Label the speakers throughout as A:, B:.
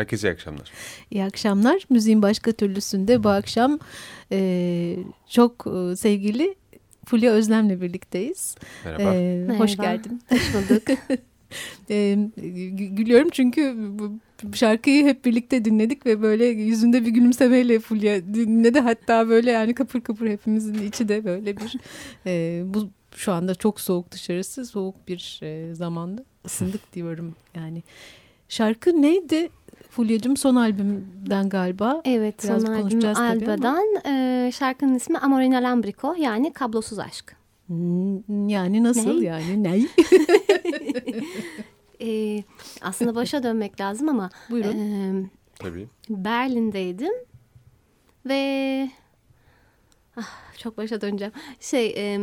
A: Herkese iyi akşamlar.
B: İyi akşamlar. Müziğin başka türlüsünde bu akşam e, çok e, sevgili Fulya Özlem'le birlikteyiz.
A: Merhaba.
B: E,
C: Merhaba.
B: Hoş geldin.
C: Hoş bulduk.
B: e, gülüyorum çünkü bu şarkıyı hep birlikte dinledik ve böyle yüzünde bir gülümsemeyle Fulya dinledi. Hatta böyle yani kapır kapır hepimizin içi de böyle bir e, bu şu anda çok soğuk dışarısı soğuk bir e, zamanda ısındık diyorum yani. Şarkı neydi Fulya'cığım son albümden galiba.
C: Evet
B: Biraz
C: son albüm. Alba'dan e, şarkının ismi Amor Inalambrico yani kablosuz aşk.
B: Hmm, Yani nasıl
C: Ne?
B: yani ne?
C: E, aslında başa dönmek lazım ama
B: Buyurun.
C: e,
A: Tabii.
C: Berlin'deydim ve ah, çok başa döneceğim. Şey e,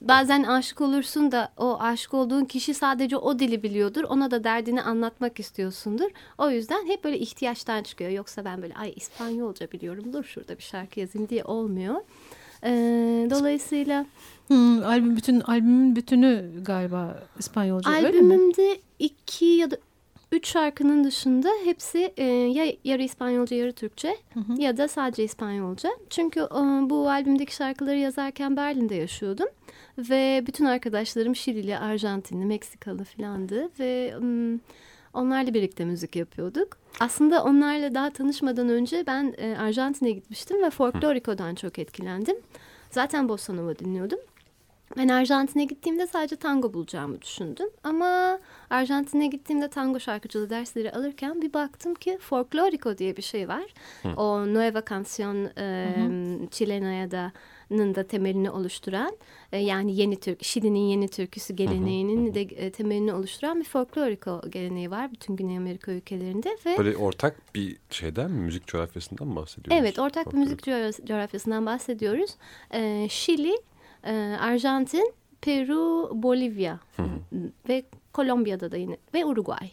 C: bazen aşık olursun da o aşık olduğun kişi sadece o dili biliyordur. Ona da derdini anlatmak istiyorsundur. O yüzden hep böyle ihtiyaçtan çıkıyor. Yoksa ben böyle ay İspanyolca biliyorum dur şurada bir şarkı yazayım diye olmuyor. E, dolayısıyla
B: Hmm, albüm bütün albümün bütünü galiba İspanyolca öyle mi?
C: albümümde iki ya da
D: üç şarkının dışında hepsi e, ya yarı İspanyolca yarı Türkçe
B: Hı hı.
D: ya da sadece İspanyolca. Çünkü e, bu albümdeki şarkıları yazarken Berlin'de yaşıyordum. Ve bütün arkadaşlarım Şilili, Arjantinli, Meksikalı filandı. Ve mm, onlarla birlikte müzik yapıyorduk. Aslında onlarla daha tanışmadan önce ben e, Arjantin'e gitmiştim ve folkloriko'dan çok etkilendim. Zaten bossa nova dinliyordum. Ben Arjantin'e gittiğimde sadece tango bulacağımı düşündüm. Ama Arjantin'e gittiğimde tango şarkıcılığı dersleri alırken bir baktım ki folkloriko diye bir şey var. O Nueva Canción e, Chilena'ya da da temelini oluşturan e, yani yeni Türk Şili'nin yeni türküsü geleneğinin de e, temelini oluşturan bir folkloriko geleneği var bütün Güney Amerika ülkelerinde ve
A: Böyle ortak bir şeyden mi? Müzik coğrafyasından mı bahsediyoruz?
D: Evet, ortak bir müzik coğra- coğrafyasından bahsediyoruz. Ee, Şili, e, Arjantin, Peru, Bolivya ve Kolombiya'da da yine ve Uruguay.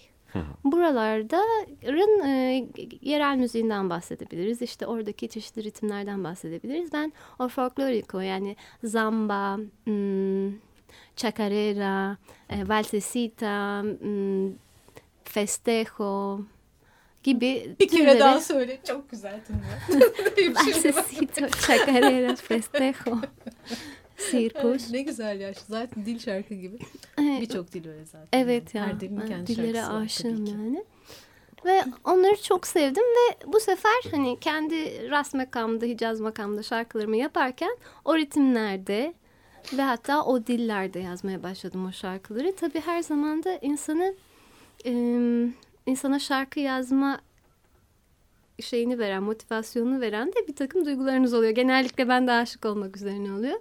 D: Buraların e, yerel müziğinden bahsedebiliriz. İşte oradaki çeşitli ritimlerden bahsedebiliriz. Ben o folkloriko yani zamba, hmm, chacarera, e, valsecita, hmm, festejo gibi
B: Bir kere
D: türleri-
B: daha söyle. Çok güzel tınlıyor.
D: Valsecito, chacarera, festejo, circus.
B: ne güzel ya. Zaten dil şarkı gibi.
D: Evet,
B: Birçok dil öyle zaten.
D: evet ya.
B: Her dilin kendi
D: dillere
B: şarkısı var
D: aşığım yani. Ve onları çok sevdim ve bu sefer hani kendi rast makamda, hicaz makamda şarkılarımı yaparken o ritimlerde ve hatta o dillerde yazmaya başladım o şarkıları. Tabii her zaman da insanı e, insana şarkı yazma şeyini veren, motivasyonunu veren de bir takım duygularınız oluyor. Genellikle ben de aşık olmak üzerine oluyor.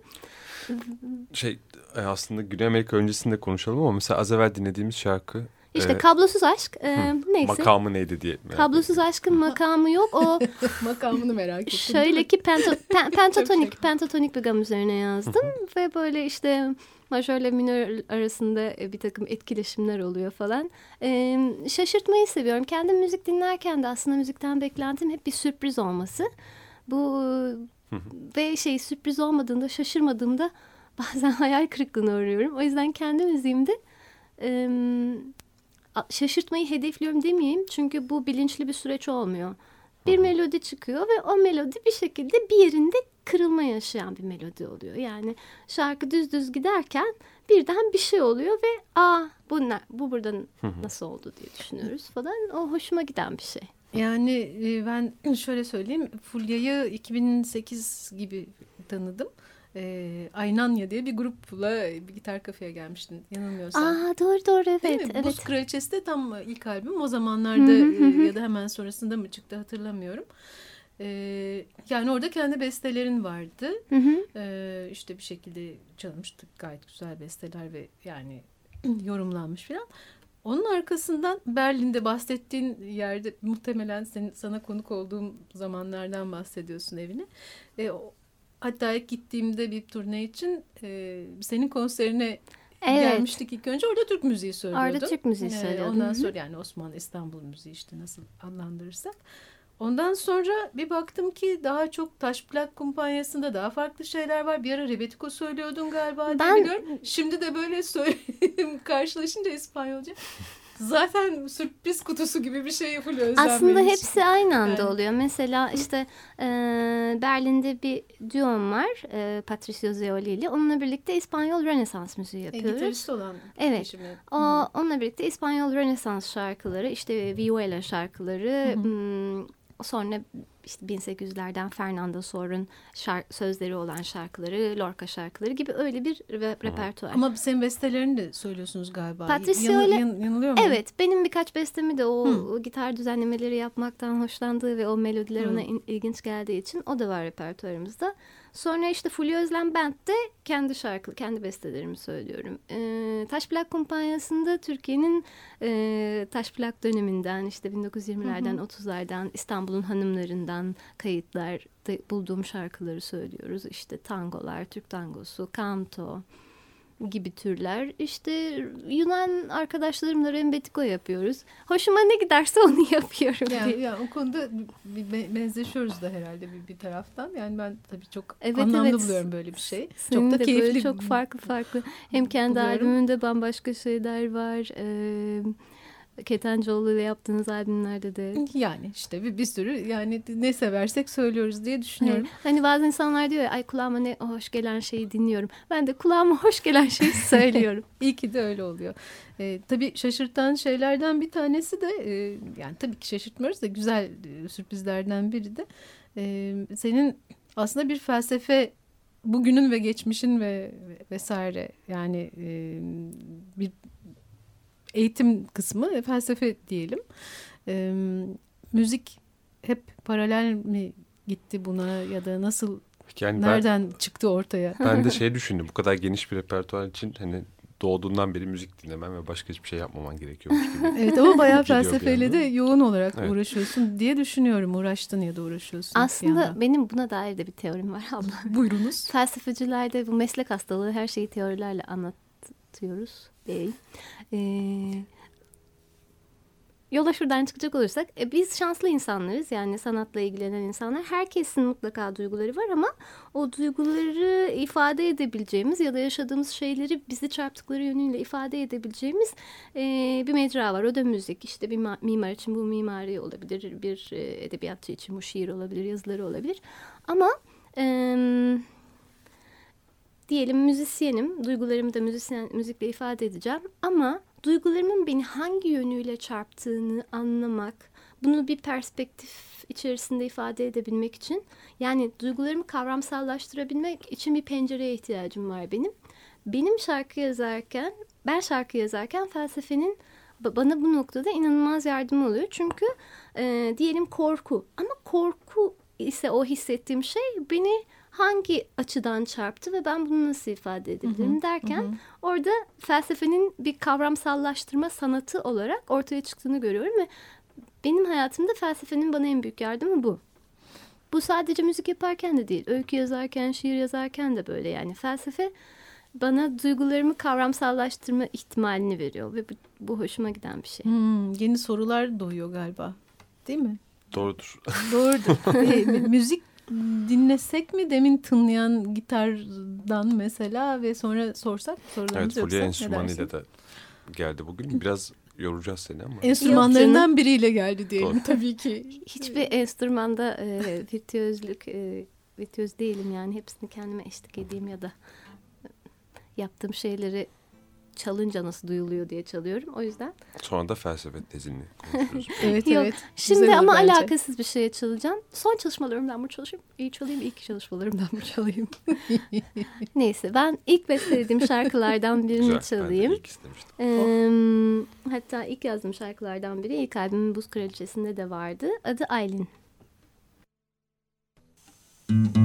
A: Şey e, aslında Güney Amerika öncesinde konuşalım ama mesela az evvel dinlediğimiz şarkı
D: İşte
A: e,
D: kablosuz aşk e, neyse.
A: makamı neydi diye. merak
D: Kablosuz aşkın makamı yok. O
B: Makamını merak ettim.
D: şöyle ki penta, pen- pentatonik pentatonik bir gam üzerine yazdım ve böyle işte majörle minör arasında e, bir takım etkileşimler oluyor falan. E, şaşırtmayı seviyorum. Kendim müzik dinlerken de aslında müzikten beklentim hep bir sürpriz olması. Bu ve şey sürpriz olmadığında şaşırmadığımda bazen hayal kırıklığına uğruyorum. O yüzden kendi müziğimde e, şaşırtmayı hedefliyorum demeyeyim. Çünkü bu bilinçli bir süreç olmuyor. Bir melodi çıkıyor ve o melodi bir şekilde bir yerinde kırılma yaşayan bir melodi oluyor. Yani şarkı düz düz giderken birden bir şey oluyor ve aa bu ne, bu buradan nasıl oldu diye düşünüyoruz falan. O hoşuma giden bir şey.
B: Yani e, ben şöyle söyleyeyim. Fulya'yı 2008 gibi tanıdım. E, Aynanya diye bir grupla bir gitar kafeye gelmiştin yanılmıyorsam.
D: Aa doğru doğru
B: Değil
D: evet
B: mi?
D: evet.
B: Buz Kraliçesi de tam ilk albüm. O zamanlarda e, ya da hemen sonrasında mı çıktı hatırlamıyorum. E, yani orada kendi bestelerin vardı.
D: Hı hı.
B: E, işte bir şekilde çalınmıştık gayet güzel besteler ve yani yorumlanmış falan. Onun arkasından Berlin'de bahsettiğin yerde muhtemelen senin, sana konuk olduğum zamanlardan bahsediyorsun evine. E, hatta ilk gittiğimde bir turne için e, senin konserine
D: Evet.
B: gelmiştik ilk önce. Orada Türk müziği söylüyordun.
D: Orada Türk müziği
B: Ee,
D: söylüyordum.
B: Ondan
D: Hı hı.
B: sonra yani Osmanlı İstanbul müziği işte nasıl adlandırırsak. Ondan sonra bir baktım ki daha çok taş plak kumpanyasında daha farklı şeyler var. Bir ara Rebetiko söylüyordun galiba
D: Ben-
B: biliyorum. Şimdi de böyle söyleyeyim karşılaşınca İspanyolca. Zaten sürpriz kutusu gibi bir şey yapılıyor Özlem
D: Aslında hepsi aynı anda
B: Yani.
D: oluyor. Mesela işte e, Berlin'de bir duom var e, Patricio Zeoli ile. Onunla birlikte İspanyol Rönesans müziği
B: E,
D: yapıyoruz.
B: gitarist olan
D: Evet. O, onunla birlikte İspanyol Rönesans şarkıları, işte Vihuela şarkıları, hmm, og sånne işte 1800'lerden Fernando Sor'un sözleri olan şarkıları, Lorca şarkıları gibi öyle bir re- repertuar.
B: Ama senin bestelerini de söylüyorsunuz galiba.
D: Patricio
B: Yanı-
D: ile-
B: yan- yanılıyor muyum?
D: Evet, benim birkaç bestemi de o,
B: Hı.
D: gitar düzenlemeleri yapmaktan hoşlandığı ve o melodiler
B: Hı.
D: ona in- ilginç geldiği için o da var repertuarımızda. Sonra işte Fulya Özlem Band'de kendi şarkı, kendi bestelerimi söylüyorum. Ee, Taş Plak Kumpanyası'nda Türkiye'nin e, Taş Plak döneminden işte 1920'lerden 30'lardan İstanbul'un hanımlarından kayıtlar da bulduğum şarkıları söylüyoruz. İşte tangolar, Türk tangosu, kanto gibi türler. İşte Yunan arkadaşlarımla rembetiko yapıyoruz. Hoşuma ne giderse onu yapıyorum.
B: Yani,
D: diye.
B: yani o konuda bir be- benzeşiyoruz da herhalde bir, bir taraftan. Yani ben tabii çok
D: Evet,
B: anlamlı
D: evet.
B: buluyorum böyle bir şey.
D: Senin
B: çok da keyifli.
D: böyle çok farklı farklı. Hem kendi
B: buluyorum.
D: albümünde bambaşka şeyler var. Ee, Ketencoğlu ile yaptığınız albümlerde de.
B: Yani işte bir, bir sürü yani ne seversek söylüyoruz diye düşünüyorum.
D: Evet. Hani bazı insanlar diyor ya ay kulağıma ne hoş gelen şeyi dinliyorum. Ben de kulağıma hoş gelen şeyi söylüyorum.
B: İyi ki de öyle oluyor. Ee, tabii şaşırtan şeylerden bir tanesi de e, yani tabii ki şaşırtmıyoruz da güzel e, sürprizlerden biri de e, senin aslında bir felsefe bugünün ve geçmişin ve vesaire yani e, bir eğitim kısmı felsefe diyelim. E, müzik hep paralel mi gitti buna ya da nasıl
A: Yani
B: nereden çıktı ortaya?
A: ben, ben de şey düşündüm bu kadar geniş bir repertuar için hani doğduğundan beri müzik dinlemen ve başka hiçbir şey yapmaman gerekiyormuş gibi.
B: Evet ama bayağı felsefeyle de yoğun olarak
A: Evet.
B: uğraşıyorsun diye düşünüyorum. Uğraştın ya da uğraşıyorsun.
D: Aslında benim buna dair de bir teorim var abla.
B: Buyurunuz.
D: Felsefecilerde bu meslek hastalığı her şeyi teorilerle anlatıyoruz. Değil. Ee, yola şuradan çıkacak olursak e, biz şanslı insanlarız. Yani sanatla ilgilenen insanlar. Herkesin mutlaka duyguları var ama o duyguları ifade edebileceğimiz ya da yaşadığımız şeyleri bizi çarptıkları yönüyle ifade edebileceğimiz e, bir mecra var. O da müzik. İşte bir ma- mimar için bu mimari olabilir bir e, edebiyatçı için bu şiir olabilir yazıları olabilir. Ama em, diyelim müzisyenim, duygularımı da müzisyen, müzikle ifade edeceğim ama duygularımın beni hangi yönüyle çarptığını anlamak, bunu bir perspektif içerisinde ifade edebilmek için yani duygularımı kavramsallaştırabilmek için bir pencereye ihtiyacım var benim. Benim şarkı yazarken, ben şarkı yazarken felsefenin ba- bana bu noktada inanılmaz yardımı oluyor. Çünkü e, diyelim korku ama korku ise o hissettiğim şey beni hangi açıdan çarptı ve ben bunu nasıl ifade edebilirim derken orada felsefenin bir kavramsallaştırma sanatı olarak ortaya çıktığını görüyorum ve benim hayatımda felsefenin bana en büyük yardımı bu. Bu sadece müzik yaparken de değil, öykü yazarken, şiir yazarken de böyle yani felsefe bana duygularımı kavramsallaştırma ihtimalini veriyor ve bu, bu hoşuma giden bir şey.
B: Hmm, yeni sorular doğuyor galiba. Değil mi?
A: Doğrudur.
B: Doğrudur. E, mü- müzik dinlesek mi demin tınlayan gitardan mesela ve sonra sorsak
A: evet
B: sorularımızı
A: Fulya
B: yoksa ne dersin?
A: enstrümanıyla da geldi bugün. Biraz yoracağız seni ama.
B: Enstrümanlarından biriyle geldi diyelim
A: Doğru.
B: tabii ki.
D: Hiçbir enstrümanda e, virtüözlük, e, virtüöz değilim yani hepsini kendime eşlik edeyim ya da yaptığım şeyleri çalınca nasıl duyuluyor diye çalıyorum. O yüzden
A: Sonra da felsefe tezini.
B: Evet
D: Yok,
B: evet.
D: Şimdi ama
B: bence.
D: alakasız bir şeye çalacağım. Son çalışmalarımdan mı çalışayım? İyi çalayım, ilk çalışmalarımdan mı çalayım? Neyse ben ilk bestelediğim şarkılardan birini
A: Güzel. Ben de
D: çalayım.
A: ilk istemiştim.
D: Ee, hatta ilk yazdığım şarkılardan biri ilk albümün Buz Kraliçesi'nde de vardı. Adı Aylin. Ey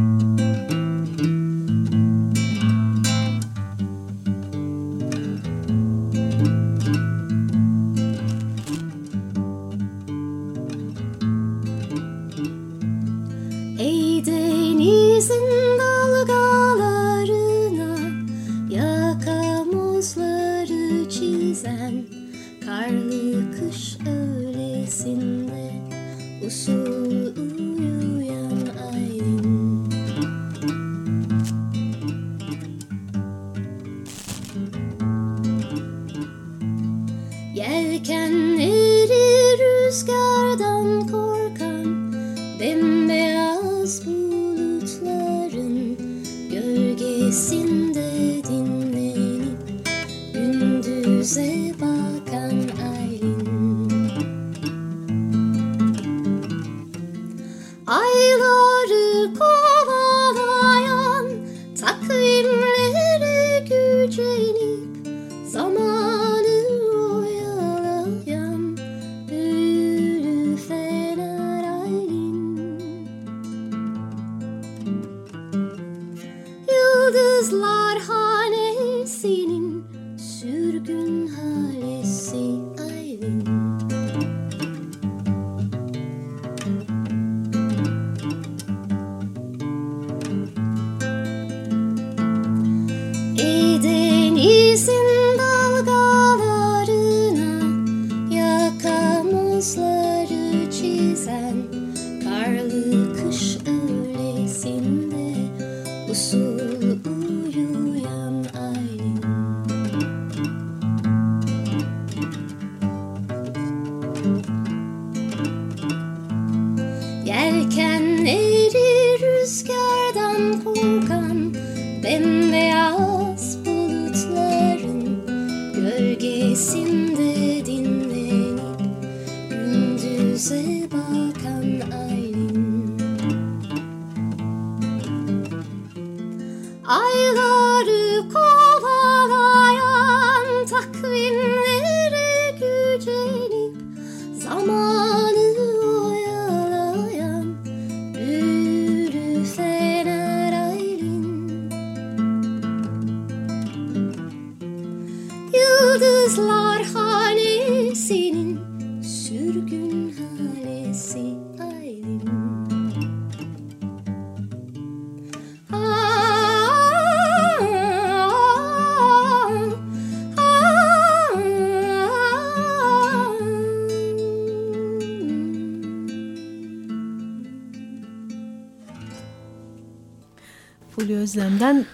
B: Özlem'den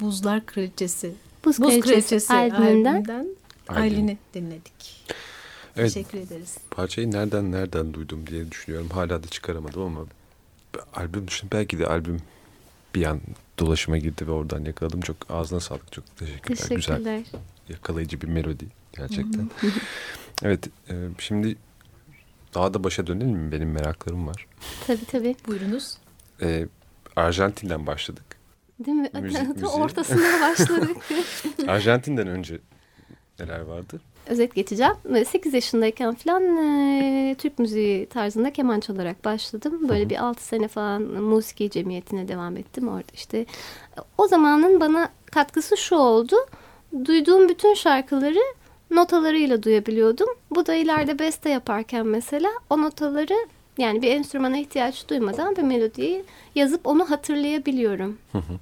B: Buzlar Kraliçesi.
D: Buz,
B: Buz
D: Kraliçesi,
B: Kraliçesi
D: albümünden.
A: Aylin.
B: Aylin'i dinledik.
A: Evet.
B: Teşekkür ederiz.
A: Parçayı nereden nereden duydum diye düşünüyorum. Hala da çıkaramadım ama albüm dışında belki de albüm bir an dolaşıma girdi ve oradan yakaladım. Çok ağzına sağlık. Çok teşekkürler. Güzel
D: Teşekkürler.
A: yakalayıcı bir melodi gerçekten. evet e, şimdi daha da başa dönelim mi? Benim meraklarım var.
D: Tabii tabii.
B: Buyurunuz.
A: E, Arjantin'den başladık.
D: Değil mi?
A: Müzik.
D: Ortasında başladık.
A: Arjantin'den önce neler vardı?
D: Özet geçeceğim. 8 yaşındayken falan e, Türk müziği tarzında keman çalarak başladım. Böyle bir 6 sene falan musiki cemiyetine devam ettim. Orada işte o zamanın bana katkısı şu oldu. Duyduğum bütün şarkıları notalarıyla duyabiliyordum. Bu da ileride beste yaparken mesela o notaları yani bir enstrümana ihtiyaç duymadan bir melodiyi yazıp onu hatırlayabiliyorum.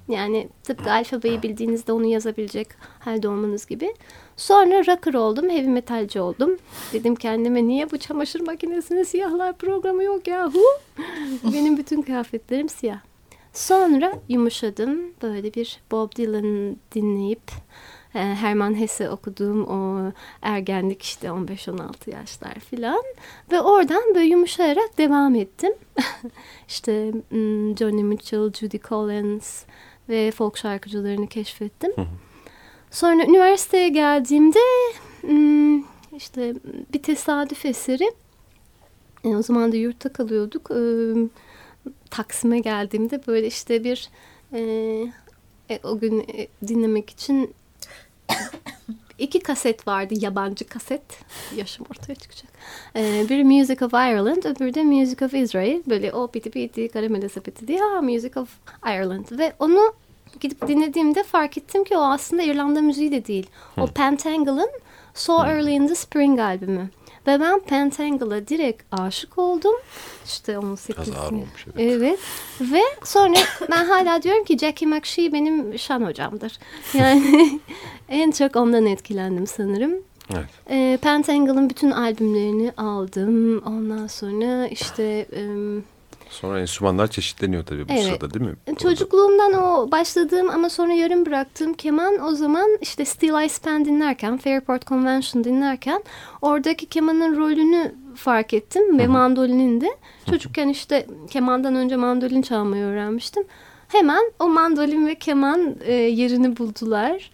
D: Yani tıpkı alfabeyi bildiğinizde onu yazabilecek halde olmanız gibi. Sonra rocker oldum, heavy metalci oldum. Dedim kendime niye bu çamaşır makinesinin siyahlar programı yok yahu? Benim bütün kıyafetlerim siyah. Sonra yumuşadım. Böyle bir Bob Dylan dinleyip Herman Hesse okuduğum o ergenlik işte 15-16 yaşlar filan. Ve oradan böyle yumuşayarak devam ettim. işte hmm, Johnny Mitchell, Judy Collins ve folk şarkıcılarını keşfettim. Sonra üniversiteye geldiğimde hmm, işte bir tesadüf eseri e, o zaman da yurtta kalıyorduk. E, Taksim'e geldiğimde böyle işte bir e, e, o gün e, dinlemek için iki kaset vardı yabancı kaset. Yaşım ortaya çıkacak. Ee, biri Music of Ireland öbürü de Music of Israel. Böyle o piti piti karamele sepeti diye ha Music of Ireland. Ve onu gidip dinlediğimde fark ettim ki o aslında İrlanda müziği de değil. O Pentangle'ın So Early in the Spring albümü. Ve ben Pentangle'a direkt aşık oldum. İşte 18
A: Biraz ağır
D: yıl.
A: olmuş, evet.
D: Evet. Ve sonra ben hala diyorum ki Jackie McShee benim şan hocamdır. Yani en çok ondan etkilendim sanırım.
A: Evet.
D: E, Pentangle'ın bütün albümlerini aldım. Ondan sonra işte em,
A: Sonra enstrümanlar çeşitleniyor tabii bu
D: Evet.
A: sırada değil mi? Orada.
D: çocukluğumdan o başladığım ama sonra yarım bıraktığım keman o zaman işte Still I Span dinlerken, Fairport Convention dinlerken oradaki kemanın rolünü fark ettim ve mandolinin de. Çocukken işte kemandan önce mandolin çalmayı öğrenmiştim. Hemen o mandolin ve keman e, yerini buldular.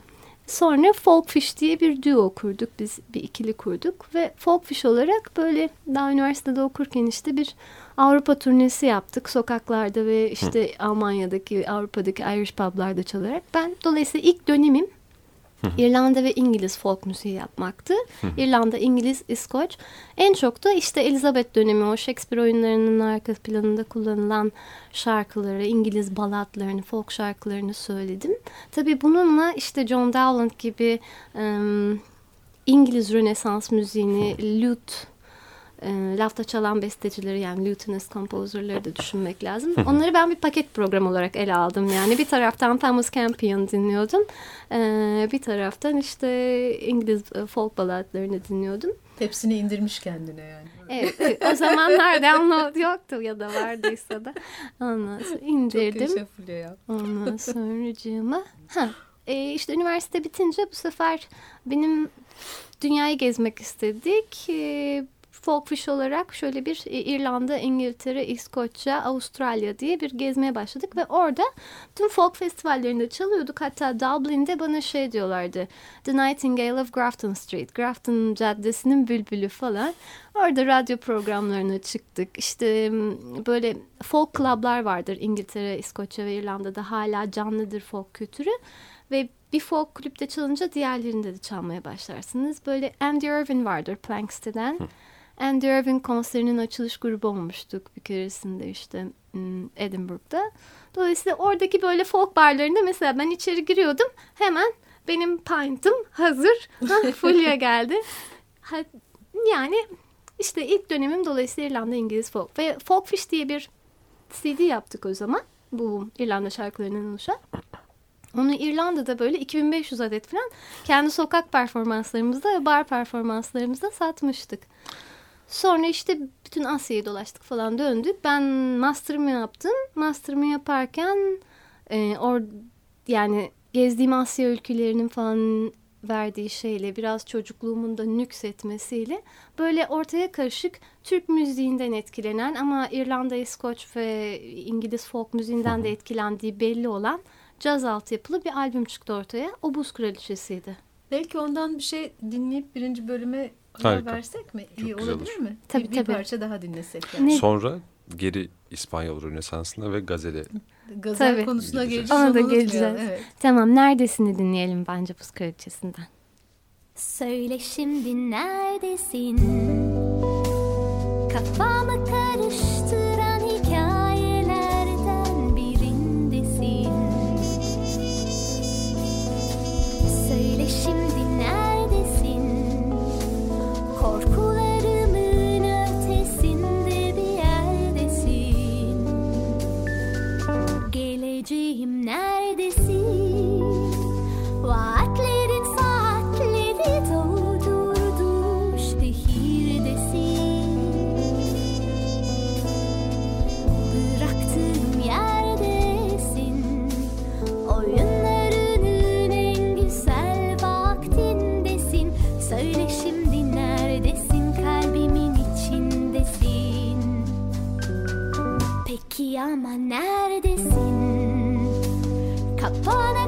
D: Sonra Folkfish diye bir duo kurduk biz bir ikili kurduk ve Folkfish olarak böyle daha üniversitede okurken işte bir Avrupa turnesi yaptık sokaklarda ve işte Almanya'daki Avrupa'daki Irish publarda çalarak ben dolayısıyla ilk dönemim İrlanda ve İngiliz folk müziği yapmaktı. İrlanda, İngiliz, İskoç. En çok da işte Elizabeth dönemi o Shakespeare oyunlarının arka planında kullanılan şarkıları, İngiliz balatlarını, folk şarkılarını söyledim. Tabii bununla işte John Dowland gibi em, İngiliz Rönesans müziğini, lute, e, lafta çalan bestecileri yani lutenist composerları da düşünmek lazım. Onları ben bir paket program olarak ele aldım. Yani bir taraftan Thomas Campion dinliyordum. E, bir taraftan işte İngiliz e, folk baladlarını dinliyordum.
B: Hepsini indirmiş kendine yani.
D: Evet, o zamanlar download yoktu ya da vardıysa da. Ondan sonra indirdim.
B: Çok ya.
D: Ondan sonracığıma ha e, işte üniversite bitince bu sefer benim dünyayı gezmek istedik. E,
E: Folkfish olarak şöyle bir e, İrlanda, İngiltere, İskoçya, Avustralya diye bir gezmeye başladık ve orada tüm folk festivallerinde çalıyorduk. Hatta Dublin'de bana şey diyorlardı. The Nightingale of Grafton Street, Grafton Caddesi'nin bülbülü falan. Orada radyo programlarına çıktık. İşte böyle folk club'lar vardır İngiltere, İskoçya ve İrlanda'da hala canlıdır folk kültürü. Ve bir folk kulüpte çalınca diğerlerinde de çalmaya başlarsınız. Böyle Andy Irvin vardır Plankston'dan. Andy Irvin konserinin açılış grubu olmuştuk bir keresinde işte Edinburgh'da. Dolayısıyla oradaki böyle folk barlarında mesela ben içeri giriyordum hemen benim pint'ım hazır. Fulya geldi. Yani işte ilk dönemim dolayısıyla İrlanda İngiliz folk. Ve Folkfish diye bir CD yaptık o zaman. Bu İrlanda şarkılarının oluşan. Onu İrlanda'da böyle 2500 adet falan kendi sokak performanslarımızda ve bar performanslarımızda satmıştık. Sonra işte bütün Asya'yı dolaştık falan döndük. Ben master'ımı yaptım. Master'ımı yaparken e, or, yani gezdiğim Asya ülkelerinin falan verdiği şeyle biraz çocukluğumun da nüksetmesiyle böyle ortaya karışık Türk müziğinden etkilenen ama İrlanda, İskoç ve İngiliz folk müziğinden de etkilendiği belli olan caz altyapılı bir albüm çıktı ortaya. O Buz Kraliçesi'ydi.
B: Belki ondan bir şey dinleyip birinci bölüme ara versek mi? Çok İyi olabilir olur. mi?
E: Tabii,
B: bir,
E: tabii.
B: bir parça daha dinlesek. Yani.
A: Sonra geri İspanyol Rönesansı'na ve Gazele.
B: Gazel tabii. konusuna geleceğiz.
E: Ona da geleceğiz. Evet. Tamam neredesini dinleyelim bence Buz Kraliçesi'nden.
D: Söyle şimdi neredesin? Kafamı karıştıran Geleceğim neredesin? Vaatlerin saatleri doldurdu şehirdesin. Bıraktığım yerdesin. Oyunlarının en güzel vaktindesin. Söyle şimdi neredesin? Kalbimin içindesin. Peki ama neredesin? for the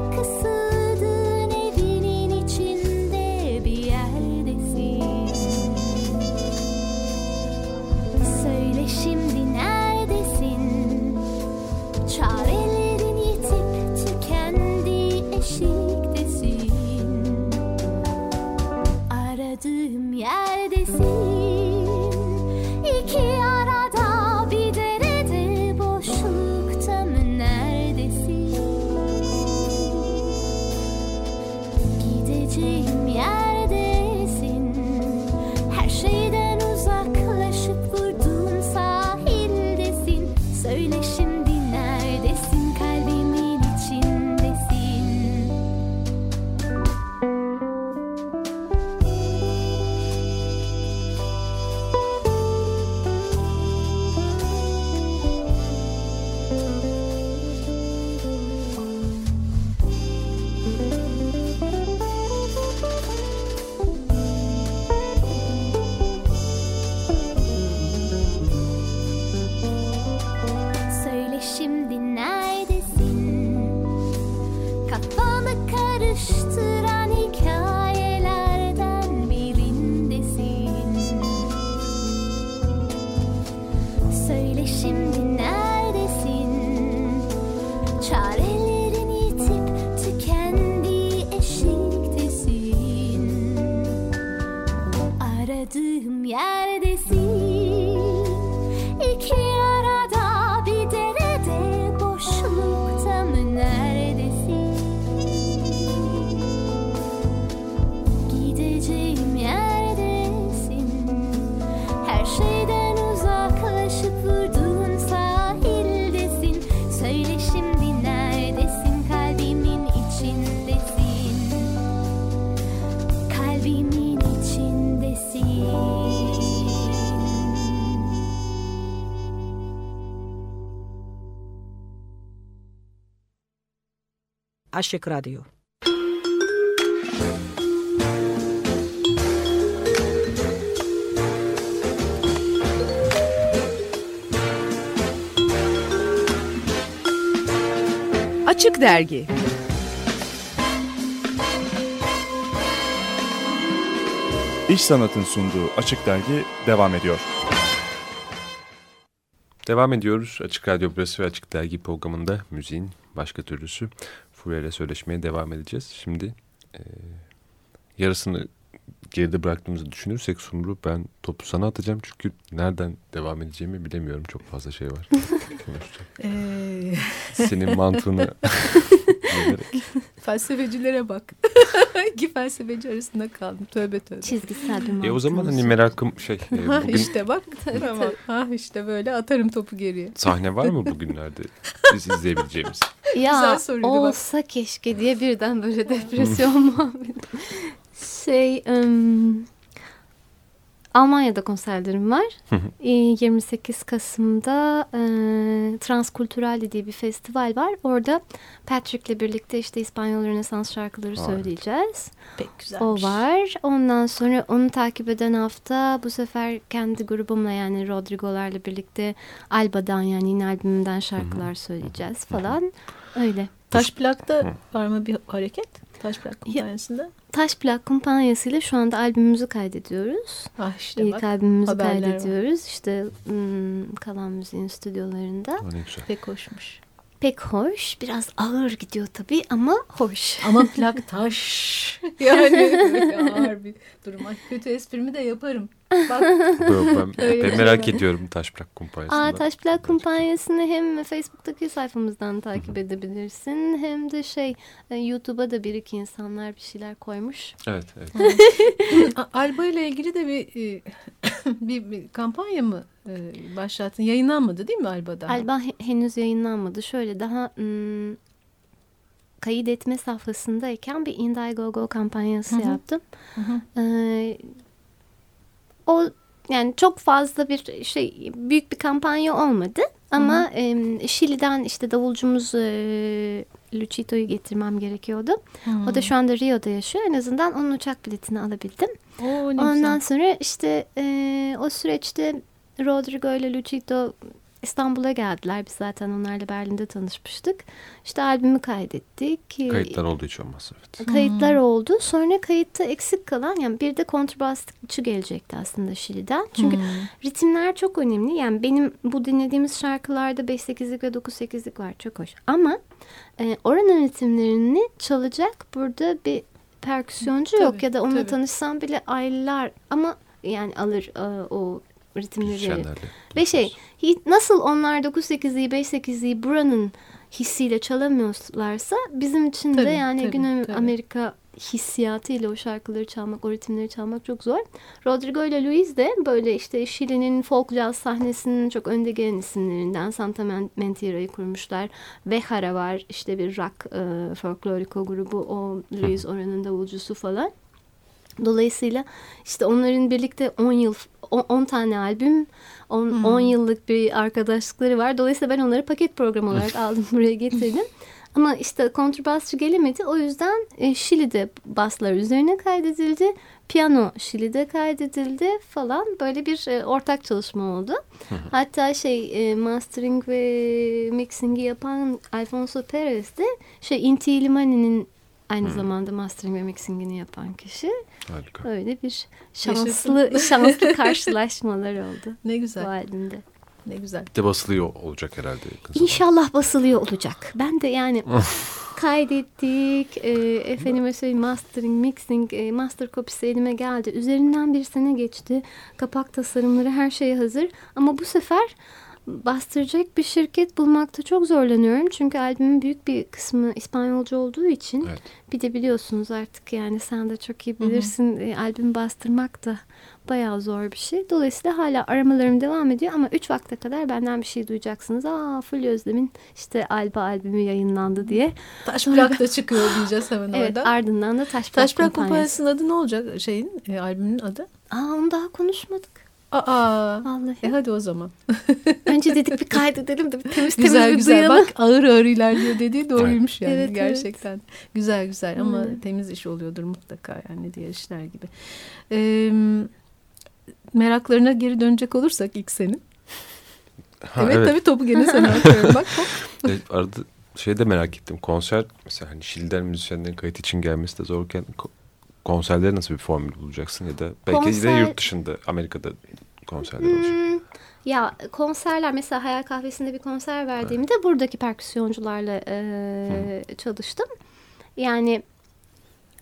F: Açık Radyo Açık Dergi
G: İş Sanat'ın sunduğu Açık Dergi devam ediyor.
A: Devam ediyoruz. Açık Radyo Burası ve Açık Dergi programında müziğin başka türlüsü. Fulya söyleşmeye devam edeceğiz. Şimdi e, yarısını geride bıraktığımızı düşünürsek Sumru ben topu sana atacağım. Çünkü nereden devam edeceğimi bilemiyorum. Çok fazla şey var.
B: Ee,
A: Senin mantığını
B: felsefecilere bak. İki felsefeci arasında kaldım. Tövbe tövbe.
D: Çizgisel bir
A: E o zaman hani merakım şey e,
B: Ha
A: bugün
B: işte bak. tamam. Ha işte böyle atarım topu geriye.
A: sahne var mı bugünlerde biz izleyebileceğimiz?
D: Ya
B: Güzel soruydu bak.
D: olsa keşke diye birden böyle depresyon muhabbeti. Şey ım, Almanya'da konserlerim var. Ee, 28 Kasım'da e, Transkültürel diye bir festival var. Orada Patrick'le birlikte işte İspanyol Rönesans şarkıları
A: Harika.
D: söyleyeceğiz.
B: Pek
D: O var. Ondan sonra onu takip eden hafta bu sefer kendi grubumla yani Rodrigo'larla birlikte Alba'dan yani yine albümümden şarkılar söyleyeceğiz falan. Öyle.
B: Taş plakta var mı bir hareket? Taş plak kumpanyasında.
D: Taş Plak Kumpanyası'yla şu anda albümümüzü kaydediyoruz.
B: Ah işte
D: İlk
B: bak.
D: albümümüzü
B: haberler var.
D: kaydediyoruz. İşte hmm, Kalan Müziğin stüdyolarında.
A: Aa, ne güzel.
B: Pek hoşmuş.
D: Pek hoş. Biraz ağır gidiyor tabii ama hoş.
B: Ama plak taş. Yani ağır bir durum. Ay, kötü esprimi de yaparım. Bak
A: Yok, ben merak ediyorum Taş Plak Kumpanyası'nda.
D: Aa, Taş Plak Kumpanyası'nı hem Facebook'taki sayfamızdan takip edebilirsin. Hem de şey e, YouTube'a da bir iki insanlar bir şeyler koymuş.
A: Evet, evet.
B: Alba ile ilgili de bir, e, bir, bir kampanya mı e, başlattın? Yayınlanmadı değil mi?
D: Alba he- henüz yayınlanmadı. Şöyle daha hmm, kayıt etme safhasındayken bir Indiegogo kampanyası
B: Hı hı.
D: yaptım.
B: Hı hı.
D: Ee, o yani çok fazla bir şey büyük bir kampanya olmadı ama em, Şili'den işte davulcumuz e, Luchito'yu getirmem gerekiyordu. O da şu anda Rio'da yaşıyor. En azından onun uçak biletini alabildim.
B: Oo,
D: Ondan
B: güzel.
D: sonra işte e, o süreçte Rodrigo ile Luchito İstanbul'a geldiler. Biz zaten onlarla Berlin'de tanışmıştık. İşte albümü kaydettik.
A: Kayıtlar olduğu için olmaz evet.
D: Kayıtlar oldu. Sonra kayıtta eksik kalan yani bir de kontrbasçı gelecekti aslında Şili'den. Çünkü
B: Hmm.
D: ritimler çok önemli. Yani benim bu dinlediğimiz şarkılarda 5-8'lik ve 9-8'lik var. Çok hoş. Ama e, oranın ritimlerini çalacak burada bir perküsyoncu yok.
B: Tabii,
D: Ya da onunla
B: tabii.
D: tanışsam bile aylar ama yani alır e, o ritimleri. Ve şey nasıl onlar 9-8'liği 5-8'liği buranın hissiyle çalamıyorlarsa bizim için de yani
B: tabii,
D: Güney
B: tabii.
D: Amerika hissiyatıyla o şarkıları çalmak, o ritimleri çalmak çok zor. Rodrigo ile Luis de böyle işte Şili'nin folk jazz sahnesinin çok önde gelen isimlerinden Santa Men- Mentira'yı kurmuşlar. Behara var işte bir rock e, folkloriko grubu o Luis oranın davulcusu falan. Dolayısıyla işte onların birlikte 10 yıl 10 tane albüm, 10
B: Hmm.
D: 10 yıllık bir arkadaşlıkları var. Dolayısıyla ben onları paket program olarak aldım buraya getirdim. Ama işte kontrbasçı gelemedi. O yüzden e, Şili'de baslar üzerine kaydedildi. Piyano Şili'de kaydedildi falan. Böyle bir e, ortak çalışma oldu. Hatta şey e, mastering ve mixingi yapan Alfonso Perez de şey Inti Illimani'nin aynı zamanda mastering ve mixingini yapan kişi.
A: Harika.
D: Öyle bir şanslı şanslı karşılaşmalar oldu
B: Ne
D: bu
B: güzel.
D: albümde.
B: Ne güzel.
A: Bir de basılıyor olacak herhalde. yakın.
D: İnşallah basılıyor olacak. Ben de yani kaydettik. E, efendime söyleyeyim mastering, mixing, e, master kopisi elime geldi. Üzerinden bir sene geçti. Kapak tasarımları her şey hazır. Ama bu sefer bastıracak bir şirket bulmakta çok zorlanıyorum. Çünkü albümün büyük bir kısmı İspanyolca olduğu için.
A: Evet.
D: Bir de biliyorsunuz artık yani sen de çok iyi bilirsin. E, albüm bastırmak da bayağı zor bir şey. Dolayısıyla hala aramalarım devam ediyor ama 3 vakte kadar benden bir şey duyacaksınız. Aa Fulya Özlem'in işte Alba albümü yayınlandı diye.
B: Taş plak da çıkıyor diyeceğiz hemen
D: Evet
B: orada.
D: ardından da Taş Plak
B: Taş plak
D: Kumpanyası.
B: kumpanyasının adı ne olacak şeyin e, albümün adı?
D: Aa onu daha konuşmadık.
B: Aa.
D: Vallahi.
B: E hadi o zaman.
D: Önce dedik bir kaydedelim de bir temiz
B: güzel
D: temiz bir
B: güzel
D: duyalım.
B: bak ağır ağır ilerliyor dediği doğruymuş yani
D: Evet, evet.
B: gerçekten. Güzel güzel ama
D: Hmm.
B: temiz iş oluyordur mutlaka yani diğer işler gibi. Ee, meraklarına geri dönecek olursak ilk senin.
A: Ha,
B: evet, tabii topu gene sana atıyorum bak. hop.
A: E, arada şey de merak ettim. Konser mesela hani Şili'den müzisyenlerin kayıt için gelmesi de zorken ko- konserlere nasıl bir formül bulacaksın ya da belki de
D: Konser-
A: yurt dışında Amerika'da konserler olacak.
D: Hmm, ya konserler mesela Hayal Kahvesi'nde bir konser verdiğimde buradaki perküsyoncularla e, çalıştım. Yani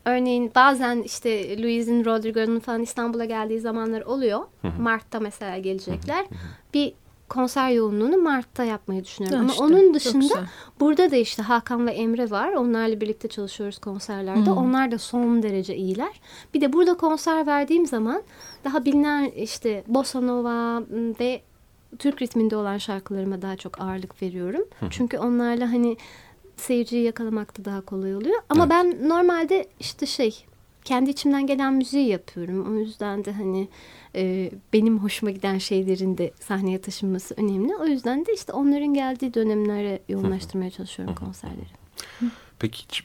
D: örneğin bazen işte Luis'in Rodrigo'nun falan İstanbul'a geldiği zamanlar oluyor. Mart'ta mesela gelecekler. Bir konser yoğunluğunu Mart'ta yapmayı düşünüyorum. Ama
B: işte,
D: onun
B: çok
D: dışında burada da işte Hakan ve Emre var. Onlarla birlikte çalışıyoruz konserlerde.
B: Hmm.
D: Onlar da son derece iyiler. Bir de burada konser verdiğim zaman daha bilinen işte bossa nova ve Türk ritminde olan şarkılarıma daha çok ağırlık veriyorum. Çünkü onlarla hani seyirciyi yakalamak da daha kolay oluyor. Ama
A: Evet.
D: ben normalde işte şey kendi içimden gelen müziği yapıyorum. O yüzden de hani e, benim hoşuma giden şeylerin de sahneye taşınması önemli. O yüzden de işte onların geldiği dönemlere yoğunlaştırmaya çalışıyorum konserleri.
A: Peki hiç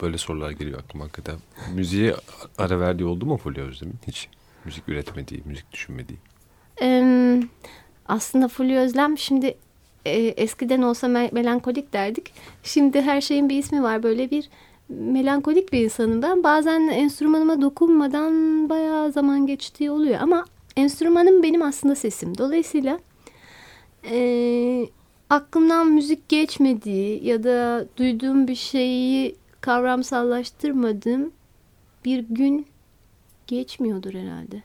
A: böyle sorular geliyor aklıma hakikaten. Müziğe ara verdiği oldu mu Fulya Özdem'in? Hiç müzik üretmediği, müzik düşünmediği.
D: Ee, aslında Fulya Özlem şimdi e, eskiden olsa me- melankolik derdik. Şimdi her şeyin bir ismi var. Böyle bir melankolik bir insanım ben. Bazen enstrümanıma dokunmadan bayağı zaman geçtiği oluyor. Ama enstrümanım benim aslında sesim. Dolayısıyla e, aklımdan müzik geçmediği ya da duyduğum bir şeyi kavramsallaştırmadığım bir gün geçmiyordur herhalde.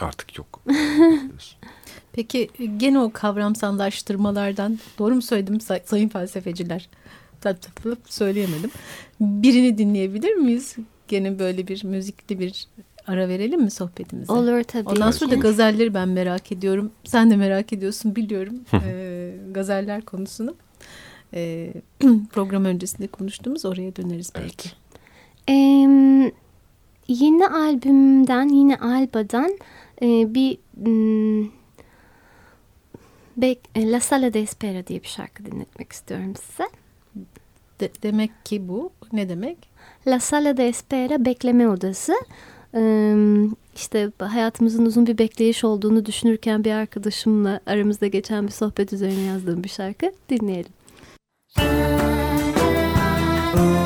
A: Artık yok.
B: Peki gene o kavramsallaştırmalardan doğru mu söyledim say- sayın felsefeciler? Tıp tıp tıp söyleyemedim. Birini dinleyebilir miyiz? Gene böyle bir müzikli bir ara verelim mi sohbetimize?
D: Olur tabii.
B: Ondan sonra da gazelleri ben merak ediyorum. Sen de merak ediyorsun biliyorum e, gazeller konusunu. E, program öncesinde konuştuğumuz oraya döneriz belki.
D: Em, yeni albümden, yine Alba'dan e, bir mm, Be- e, La Sala de Espera diye bir şarkı dinletmek istiyorum size.
B: De- demek ki bu ne demek?
D: La Sala de Espera bekleme odası. Em, işte hayatımızın uzun bir bekleyiş olduğunu düşünürken bir arkadaşımla aramızda geçen bir sohbet üzerine yazdığım bir şarkı. Dinleyelim.
H: Estoy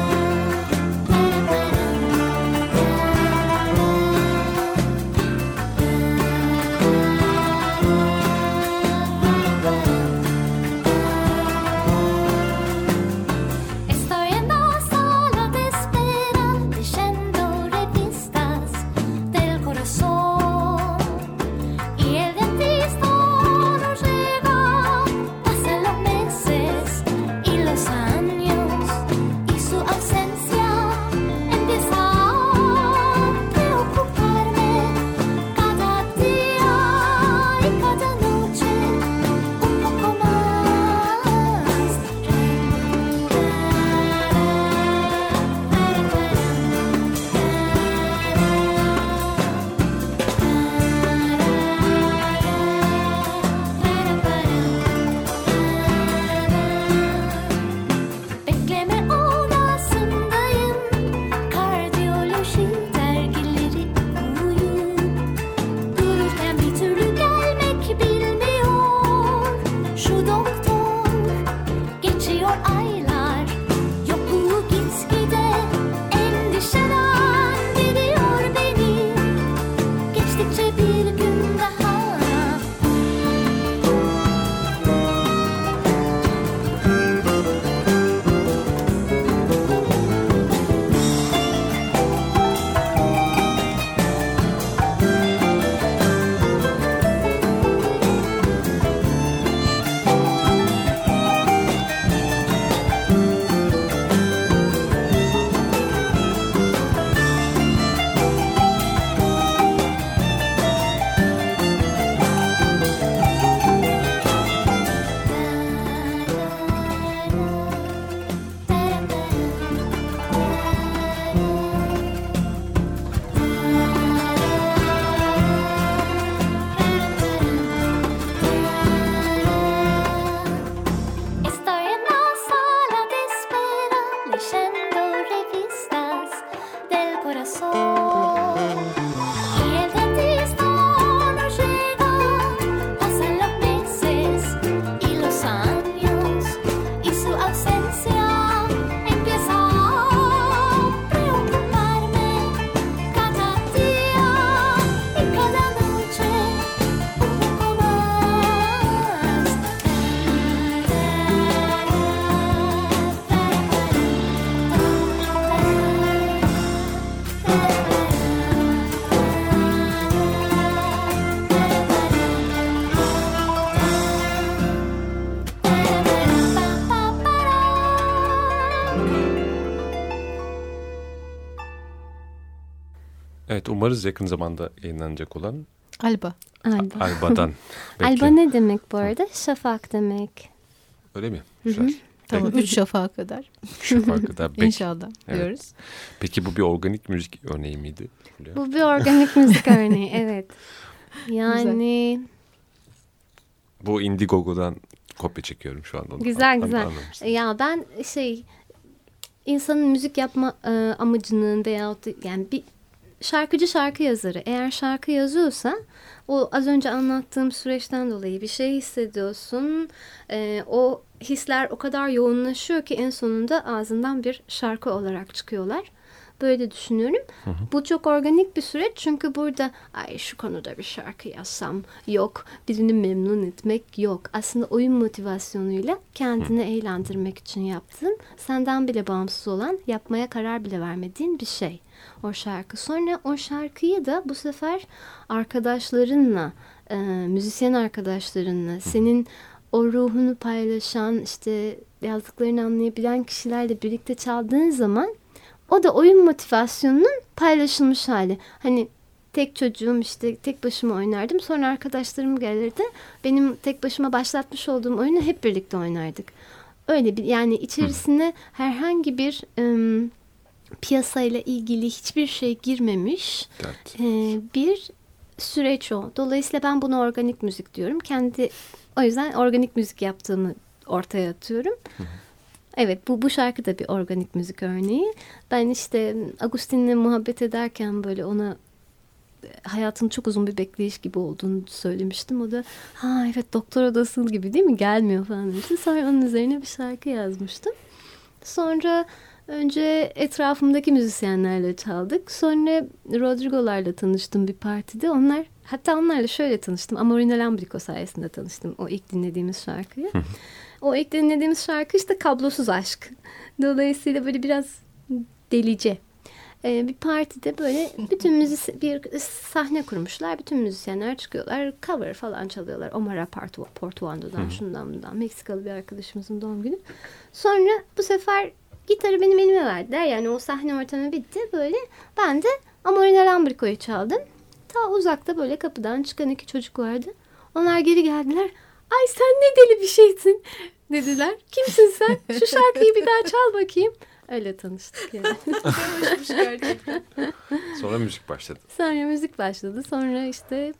A: Umarız yakın zamanda yayınlanacak olan
B: Alba.
D: Alba.
A: Alba'dan.
D: Alba ne demek bu arada? Şafak demek.
A: Öyle mi?
D: Hı hı.
A: Güzel.
B: Tamam. Üç şafağa kadar.
A: Şu farkı da. Peki,
B: İnşallah
A: Evet.
B: diyoruz.
A: peki bu bir organik müzik örneği miydi?
D: Bu bir organik müzik örneği evet. Yani
A: Bu Indiegogo'dan kopya çekiyorum şu anda. Onu
D: Güzel,
A: an-
D: güzel. ya ben şey insanın müzik yapma e, amacının veyahut yani bir şarkıcı şarkı yazarı eğer şarkı yazıyorsa o az önce anlattığım süreçten dolayı bir şey hissediyorsun. E, o hisler o kadar yoğunlaşıyor ki en sonunda ağzından bir şarkı olarak çıkıyorlar. Böyle düşünüyorum. Bu çok organik bir süreç çünkü burada ay şu konuda bir şarkı yazsam yok. Birini memnun etmek yok. Aslında oyun motivasyonuyla kendini eğlendirmek için yaptığın, senden bile bağımsız olan, yapmaya karar bile vermediğin bir şey. O şarkı. Sonra o şarkıyı da bu sefer arkadaşlarınla, e, müzisyen arkadaşlarınla, senin o ruhunu paylaşan, işte yazdıklarını anlayabilen kişilerle birlikte çaldığın zaman o da oyun motivasyonunun paylaşılmış hali. Hani tek çocuğum işte tek başıma oynardım. Sonra arkadaşlarım gelirdi. Benim tek başıma başlatmış olduğum oyunu hep birlikte oynardık. Öyle bir yani içerisine herhangi bir ım, piyasayla ilgili hiçbir şey girmemiş
A: Dert.
D: e, bir süreç o. Dolayısıyla ben buna organik müzik diyorum. Kendi o yüzden organik müzik yaptığımı ortaya atıyorum. Evet bu, bu şarkı da bir organik müzik örneği. Ben işte Agustin'le muhabbet ederken böyle ona e, hayatın çok uzun bir bekleyiş gibi olduğunu söylemiştim. O da ha evet doktor odası gibi değil mi gelmiyor falan demişti. Sonra onun üzerine bir şarkı yazmıştım. Sonra önce etrafımdaki müzisyenlerle çaldık. Sonra Rodrigo'larla tanıştım bir partide. Onlar hatta onlarla şöyle tanıştım. Amorino Lambrico sayesinde tanıştım o ilk dinlediğimiz şarkıyı. o ilk dinlediğimiz şarkı işte kablosuz aşk. Dolayısıyla böyle biraz delice. Ee, bir partide böyle bütün müzis bir sahne kurmuşlar. Bütün müzisyenler çıkıyorlar. Cover falan çalıyorlar. Omar Portu Portuando'dan şundan bundan. Meksikalı bir arkadaşımızın doğum günü. Sonra bu sefer gitarı benim elime verdiler. Yani o sahne ortamı bitti. Böyle ben de Amorino Lambrico'yu çaldım. Ta uzakta böyle kapıdan çıkan iki çocuk vardı. Onlar geri geldiler. Ay sen ne deli bir şeysin dediler. Kimsin sen? Şu şarkıyı bir daha çal bakayım. Öyle tanıştık yani.
A: Sonra müzik başladı.
D: Sonra müzik başladı. Sonra işte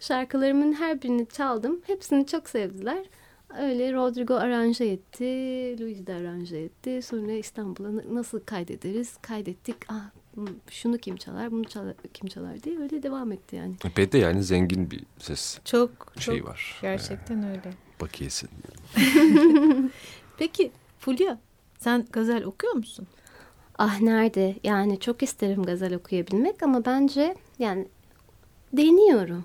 D: şarkılarımın her birini çaldım. Hepsini çok sevdiler. Öyle Rodrigo aranje etti. Luigi de aranje etti. Sonra İstanbul'a na- nasıl kaydederiz? Kaydettik. Ah şunu kim çalar, bunu çalar, kim çalar diye öyle devam etti yani.
A: Epey de yani zengin bir ses
B: Çok çok
A: şeyi var.
B: gerçekten öyle.
A: Ee, bakiyesi.
B: Peki Fulya sen gazel okuyor musun?
D: Ah nerede? Yani çok isterim gazel okuyabilmek ama bence yani deniyorum.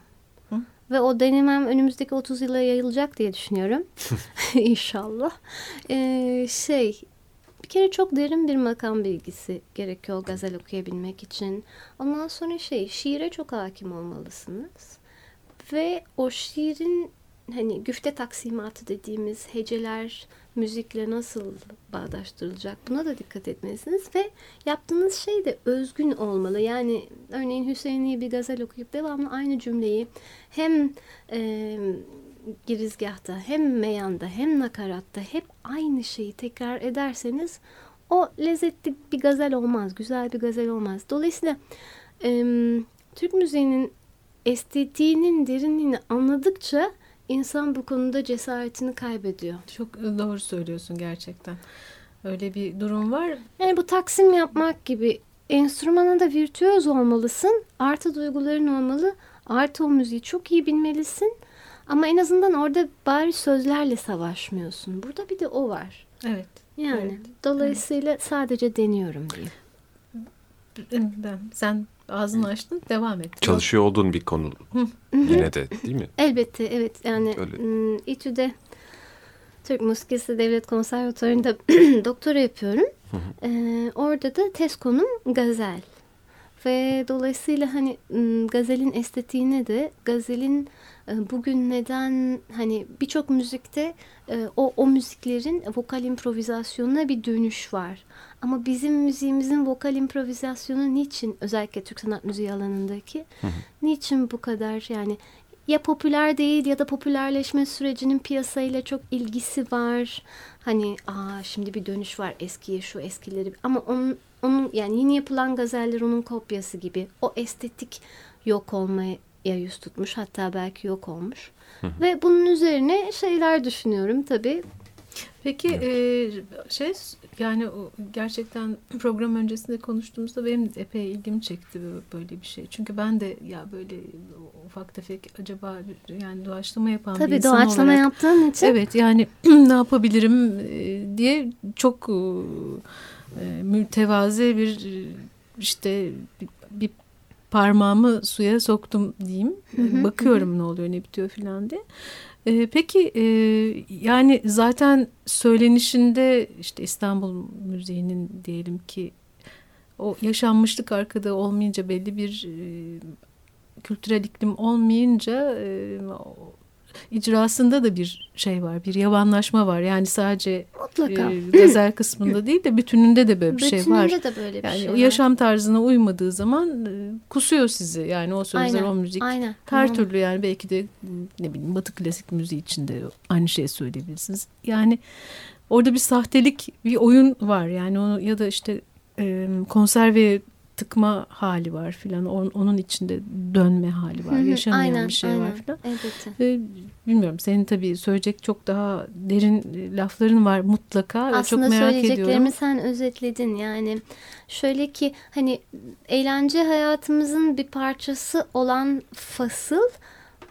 D: Ve o denemem önümüzdeki 30 yıla yayılacak diye düşünüyorum. İnşallah. Ee, şey bir kere çok derin bir makam bilgisi gerekiyor gazel okuyabilmek için. Ondan sonra şey şiire çok hakim olmalısınız. Ve o şiirin hani güfte taksimatı dediğimiz heceler müzikle nasıl bağdaştırılacak buna da dikkat etmelisiniz ve yaptığınız şey de özgün olmalı. Yani örneğin Hüseyin'i bir gazel okuyup devamlı aynı cümleyi hem e, girizgahta hem meyanda hem nakaratta hep aynı şeyi tekrar ederseniz o lezzetli bir gazel olmaz, güzel bir gazel olmaz. Dolayısıyla e, Türk müziğinin estetiğinin derinliğini anladıkça insan bu konuda cesaretini kaybediyor.
B: Çok doğru söylüyorsun gerçekten. Öyle bir durum var.
D: Yani bu taksim yapmak gibi enstrümana da virtüöz olmalısın. Artı duyguların olmalı. Artı o müziği çok iyi bilmelisin. Ama en azından orada bari sözlerle savaşmıyorsun. Burada bir de o var.
B: Evet.
D: Yani
B: Evet.
D: dolayısıyla sadece deniyorum diye.
B: Ben, sen ağzını açtın devam et.
A: Çalışıyor olduğun bir konu yine de değil mi?
D: Elbette evet yani
A: Öyle.
D: İTÜ'de Türk Musikisi Devlet Konservatuvarı'nda doktora yapıyorum. Ee, orada da tez konum gazel. Ve dolayısıyla hani gazelin estetiğine de gazelin e, bugün neden hani birçok müzikte e, o o müziklerin vokal improvizasyonuna bir dönüş var. Ama bizim müziğimizin vokal improvizasyonu niçin özellikle Türk sanat müziği alanındaki niçin bu kadar yani ya popüler değil ya da popülerleşme sürecinin piyasayla çok ilgisi var. Hani aa şimdi bir dönüş var eskiye şu eskileri ama onun onun yani yeni yapılan gazeller onun kopyası gibi. O estetik yok olmaya yüz tutmuş hatta belki yok olmuş. Ve bunun üzerine şeyler düşünüyorum tabii.
B: Peki e, şey yani gerçekten program öncesinde konuştuğumuzda benim de epey ilgimi çekti böyle bir şey. Çünkü ben de ya böyle ufak tefek acaba yani doğaçlama yapan bir
D: Tabii
B: insan
D: doğaçlama
B: olarak
D: yaptığın için
B: Evet yani ne yapabilirim diye çok e, mütevazi bir işte bir, bir parmağımı suya soktum diyeyim.
D: Hı hı,
B: Bakıyorum ne oluyor ne bitiyor filan diye. E, peki e, yani zaten söylenişinde işte İstanbul müziğinin diyelim ki o yaşanmışlık arkada olmayınca belli bir e, kültürel iklim olmayınca e, icrasında da bir şey var, bir yavanlaşma var. Yani sadece
D: mutlaka.
B: e, gazel kısmında değil de bütününde de böyle bir şey var.
D: Bütününde de böyle bir
B: Yani
D: şey var.
B: yaşam tarzına uymadığı zaman e, kusuyor sizi. Yani o sözler,
D: Aynen,
B: o müzik.
D: Aynen.
B: Her
D: Tamam.
B: türlü yani belki de ne bileyim Batı klasik müziği içinde aynı şeyi söyleyebilirsiniz. Yani orada bir sahtelik, bir oyun var. Yani onu ya da işte e, konserve tıkma hali var filan. On- Onun içinde dönme hali var.
D: Hı hı, aynen,
B: bir şey
D: aynen.
B: var filan.
D: Elbette.
B: Ve bilmiyorum senin tabii söyleyecek çok daha derin lafların var mutlaka. ve çok
D: Aslında
B: merak
D: söyleyeceklerimi
B: ediyorum.
D: sen özetledin. Yani şöyle ki hani eğlence hayatımızın bir parçası olan fasıl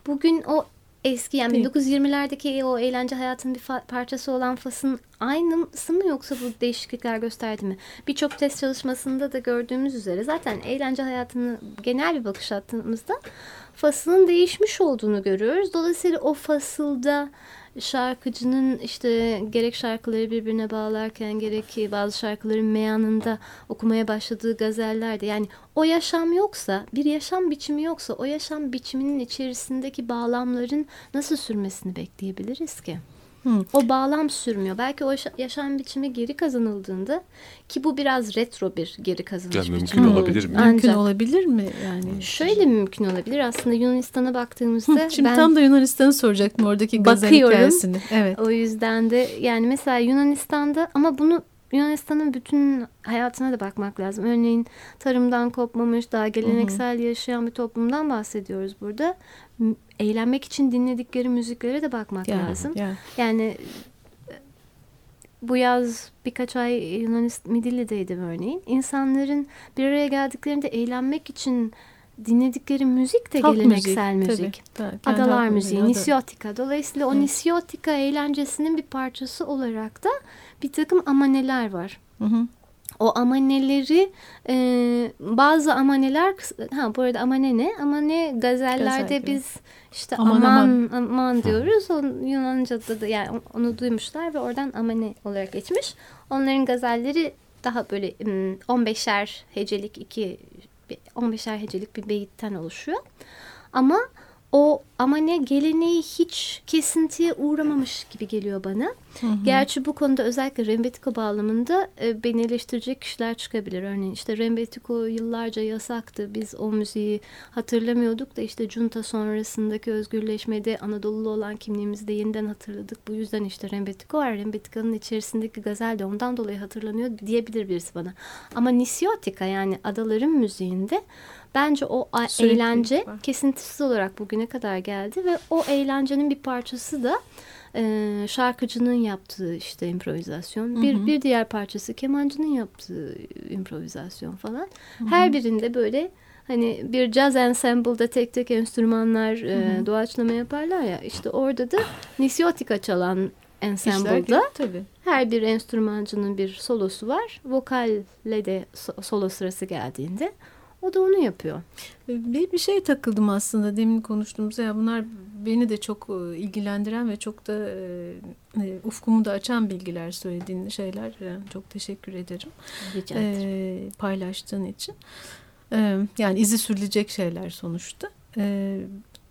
D: bugün o eski yani
B: Değil.
D: 1920'lerdeki o eğlence hayatının bir parçası olan fasın aynısı mı yoksa bu değişiklikler gösterdi mi? Birçok test çalışmasında da gördüğümüz üzere zaten eğlence hayatını genel bir bakış attığımızda fasılın değişmiş olduğunu görüyoruz. Dolayısıyla o fasılda şarkıcının işte gerek şarkıları birbirine bağlarken gerek bazı şarkıların meyanında okumaya başladığı gazellerde yani o yaşam yoksa bir yaşam biçimi yoksa o yaşam biçiminin içerisindeki bağlamların nasıl sürmesini bekleyebiliriz ki?
B: Hı.
D: O bağlam sürmüyor. Belki o yaşa- yaşam biçimi geri kazanıldığında ki bu biraz retro bir geri kazanış
A: Ya
D: biçimi.
A: mümkün olabilir mi?
B: Mümkün
D: Ancak-
B: olabilir mi yani?
D: Şöyle mümkün olabilir. Aslında Yunanistan'a baktığımızda
B: Hı, Şimdi
D: ben
B: tam da Yunanistan'ı soracaktım oradaki gazel
D: Bakıyorum.
B: hikayesini. Evet.
D: o yüzden de yani mesela Yunanistan'da ama bunu Yunanistan'ın bütün hayatına da bakmak lazım. Örneğin tarımdan kopmamış, daha geleneksel yaşayan bir toplumdan bahsediyoruz burada. Eğlenmek için dinledikleri müziklere de bakmak
B: Yani,
D: lazım.
B: yani.
D: Yani bu yaz birkaç ay Yunanistan Midilli'deydim örneğin. İnsanların bir araya geldiklerinde eğlenmek için dinledikleri müzik de
B: Halk
D: geleneksel
B: müziği,
D: müzik.
B: tabii.
D: Adalar müziği,
B: ada-
D: nisyotika. Dolayısıyla o
B: Evet.
D: nisyotika eğlencesinin bir parçası olarak da bir takım amaneler var.
B: Hı hı.
D: O amaneleri e, bazı amaneler ha bu arada amane ne? Amane gazellerde
B: Gazel
D: biz işte
B: Aman,
D: aman aman, diyoruz. O Yunanca'da da yani onu duymuşlar ve oradan amane olarak geçmiş. Onların gazelleri daha böyle mm, 15'er hecelik iki 15'er hecelik bir beyitten oluşuyor. Ama o amane geleneği hiç kesintiye uğramamış gibi geliyor bana. Gerçi bu konuda özellikle Rembetiko bağlamında e, beni eleştirecek kişiler çıkabilir. Örneğin işte Rembetiko yıllarca yasaktı. Biz o müziği hatırlamıyorduk da işte junta sonrasındaki özgürleşmede Anadolu'lu olan kimliğimizi de yeniden hatırladık. Bu yüzden işte Rembetiko var. Rembetiko'nun içerisindeki gazel de ondan dolayı hatırlanıyor diyebilir birisi bana. Ama Nisyotika yani adaların müziğinde bence o
B: Sürekli
D: eğlence
B: var.
D: kesintisiz olarak bugüne kadar geldi ve o eğlencenin bir parçası da e, şarkıcının yaptığı işte improvizasyon. Bir, bir diğer parçası kemancının yaptığı improvizasyon falan. Her birinde böyle hani bir jazz ensemble'da tek tek enstrümanlar e, doğaçlama yaparlar ya işte orada da nisyotika çalan ensemble'da
B: tabii.
D: her bir enstrümancının bir solosu var. Vokalle de so- solo sırası geldiğinde o da onu yapıyor.
B: Bir, bir şey takıldım aslında demin konuştuğumuzda ya bunlar beni de çok e, ilgilendiren ve çok da e, e, ufkumu da açan bilgiler söylediğin şeyler. Yani çok teşekkür ederim
D: Rica ederim.
B: e, paylaştığın için. Ee, yani izi sürülecek şeyler sonuçta. Ee,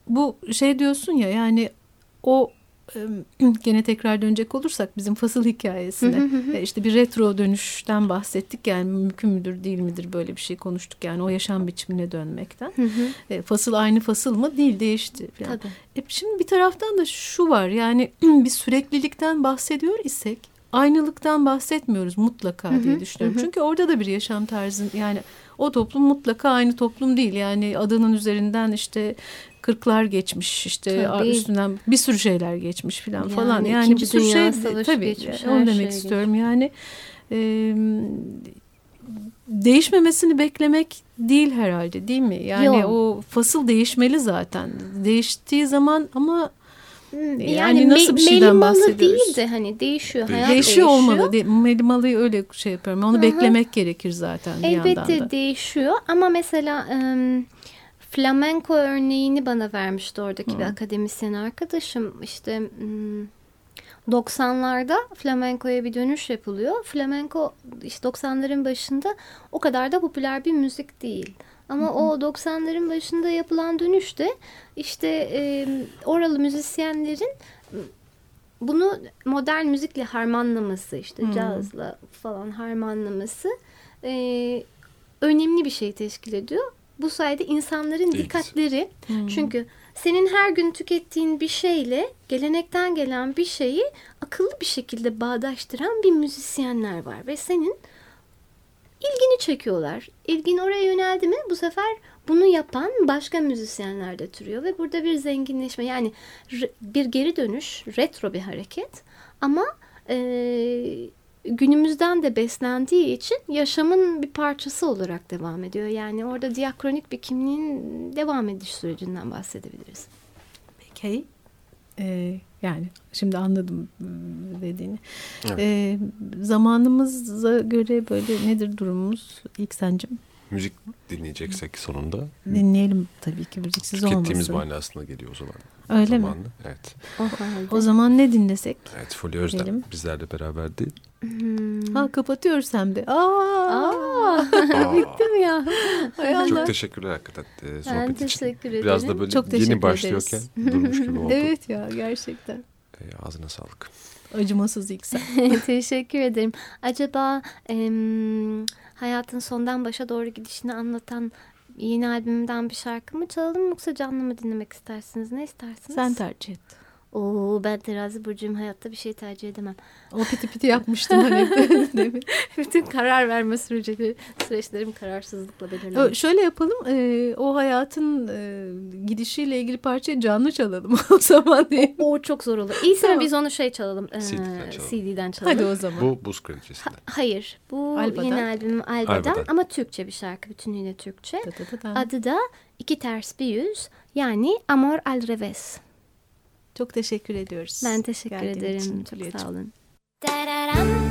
B: bu şey diyorsun ya yani o e, gene tekrar dönecek olursak bizim fasıl hikayesine e, işte bir retro dönüşten bahsettik yani mümkün müdür değil midir böyle bir şey konuştuk yani o yaşam biçimine dönmekten. E, fasıl aynı fasıl mı? Değil değişti. falan.
D: Tabii.
B: E, şimdi bir taraftan da şu var yani bir süreklilikten bahsediyor isek aynılıktan bahsetmiyoruz mutlaka diye düşünüyorum. Çünkü orada da bir yaşam tarzı yani o toplum mutlaka aynı toplum değil. Yani adının üzerinden işte kırklar geçmiş işte
D: Tabii.
B: üstünden bir sürü şeyler geçmiş falan
D: Yani
B: falan. Yani
D: İkinci
B: bir sürü şey tabii
D: geçmiş,
B: onu
D: her
B: demek
D: şey
B: istiyorum. Yani e, değişmemesini beklemek değil herhalde değil mi? Yani
D: Yok.
B: o fasıl değişmeli zaten. Değiştiği zaman ama
D: Hmm,
B: Yani
D: Yani,
B: nasıl bir şeyden
D: melimalı
B: bahsediyoruz?
D: değil de hani değişiyor. Hayat
B: değişiyor olmalı. De, Melimalı'yı öyle şey yapıyorum. Onu
D: Hı hı.
B: beklemek gerekir zaten bir yandan
D: Elbette
B: da.
D: değişiyor ama mesela em, flamenko örneğini bana vermişti oradaki bir akademisyen arkadaşım. İşte mm, 90'larda flamenkoya bir dönüş yapılıyor. Flamenko işte 90'ların başında o kadar da popüler bir müzik değil. Ama o 90'ların başında yapılan dönüşte işte e, oralı müzisyenlerin bunu modern müzikle harmanlaması işte cazla falan harmanlaması e, önemli bir şey teşkil ediyor. Bu sayede insanların
A: İlgisi.
D: dikkatleri çünkü senin her gün tükettiğin bir şeyle gelenekten gelen bir şeyi akıllı bir şekilde bağdaştıran bir müzisyenler var ve senin ilgini çekiyorlar. İlgin oraya yöneldi mi bu sefer bunu yapan başka müzisyenler de türüyor ve burada bir zenginleşme yani re- bir geri dönüş, retro bir hareket ama e, günümüzden de beslendiği için yaşamın bir parçası olarak devam ediyor. Yani orada diakronik bir kimliğin devam ediş sürecinden bahsedebiliriz.
B: Peki. Ee, yani şimdi anladım ıı, dediğini.
A: Evet.
B: Ee, zamanımıza göre böyle nedir durumumuz? İlk sencim
A: Müzik dinleyeceksek sonunda
B: dinleyelim tabii ki müziksiz
A: tükettiğimiz
B: olmasın.
A: manasına geliyor o zaman.
B: Öyle mi?
A: Zamanlı. Evet.
D: O halde.
B: O zaman ne dinlesek?
A: Evet Fulya Özlem
B: Diyelim.
A: bizlerle beraberdi.
D: Hmm.
B: Ha kapatıyoruz hem de. Aa,
D: Aa,
A: Aa,
D: bitti mi ya?
B: hay Allah.
A: çok teşekkürler hakikaten e, sohbet için.
D: teşekkür
A: Biraz
D: ederim.
A: da böyle
B: Çok
A: yeni başlıyorken durmuş gibi oldu.
B: Evet ya gerçekten.
A: E, ağzına sağlık.
B: Acımasız ilk sen.
D: Teşekkür ederim. Acaba em, hayatın sondan başa doğru gidişini anlatan yeni albümümden bir şarkı mı çalalım yoksa canlı mı dinlemek istersiniz? Ne istersiniz?
B: Sen tercih et.
D: Oo, ben terazi burcuyum. Hayatta bir şey tercih edemem.
B: O piti piti yapmıştın hani demin.
D: Bütün karar verme süreci, süreçlerim kararsızlıkla belirlenmiş.
B: Şöyle yapalım. e, o hayatın e, gidişiyle ilgili parçayı canlı çalalım o zaman değil. mi?
D: O çok zor olur. İyisi
B: Tamam.
D: mi biz onu şey çalalım. e,
A: CD'den çalalım.
D: CD'den çalalım.
B: Hadi o zaman.
A: Bu buz kraliçesinden.
D: Hayır. Bu
B: Alba'dan.
D: yeni albüm Alba'dan,
A: Alba'dan.
D: ama Türkçe bir şarkı. Bütünüyle Türkçe.
B: Da da da da.
D: Adı da iki ters bir yüz. Yani Amor al revés.
B: Çok teşekkür ediyoruz.
D: Ben teşekkür
B: Geldiğin
D: ederim.
B: için
D: Çok sağ olun.
H: Tararam,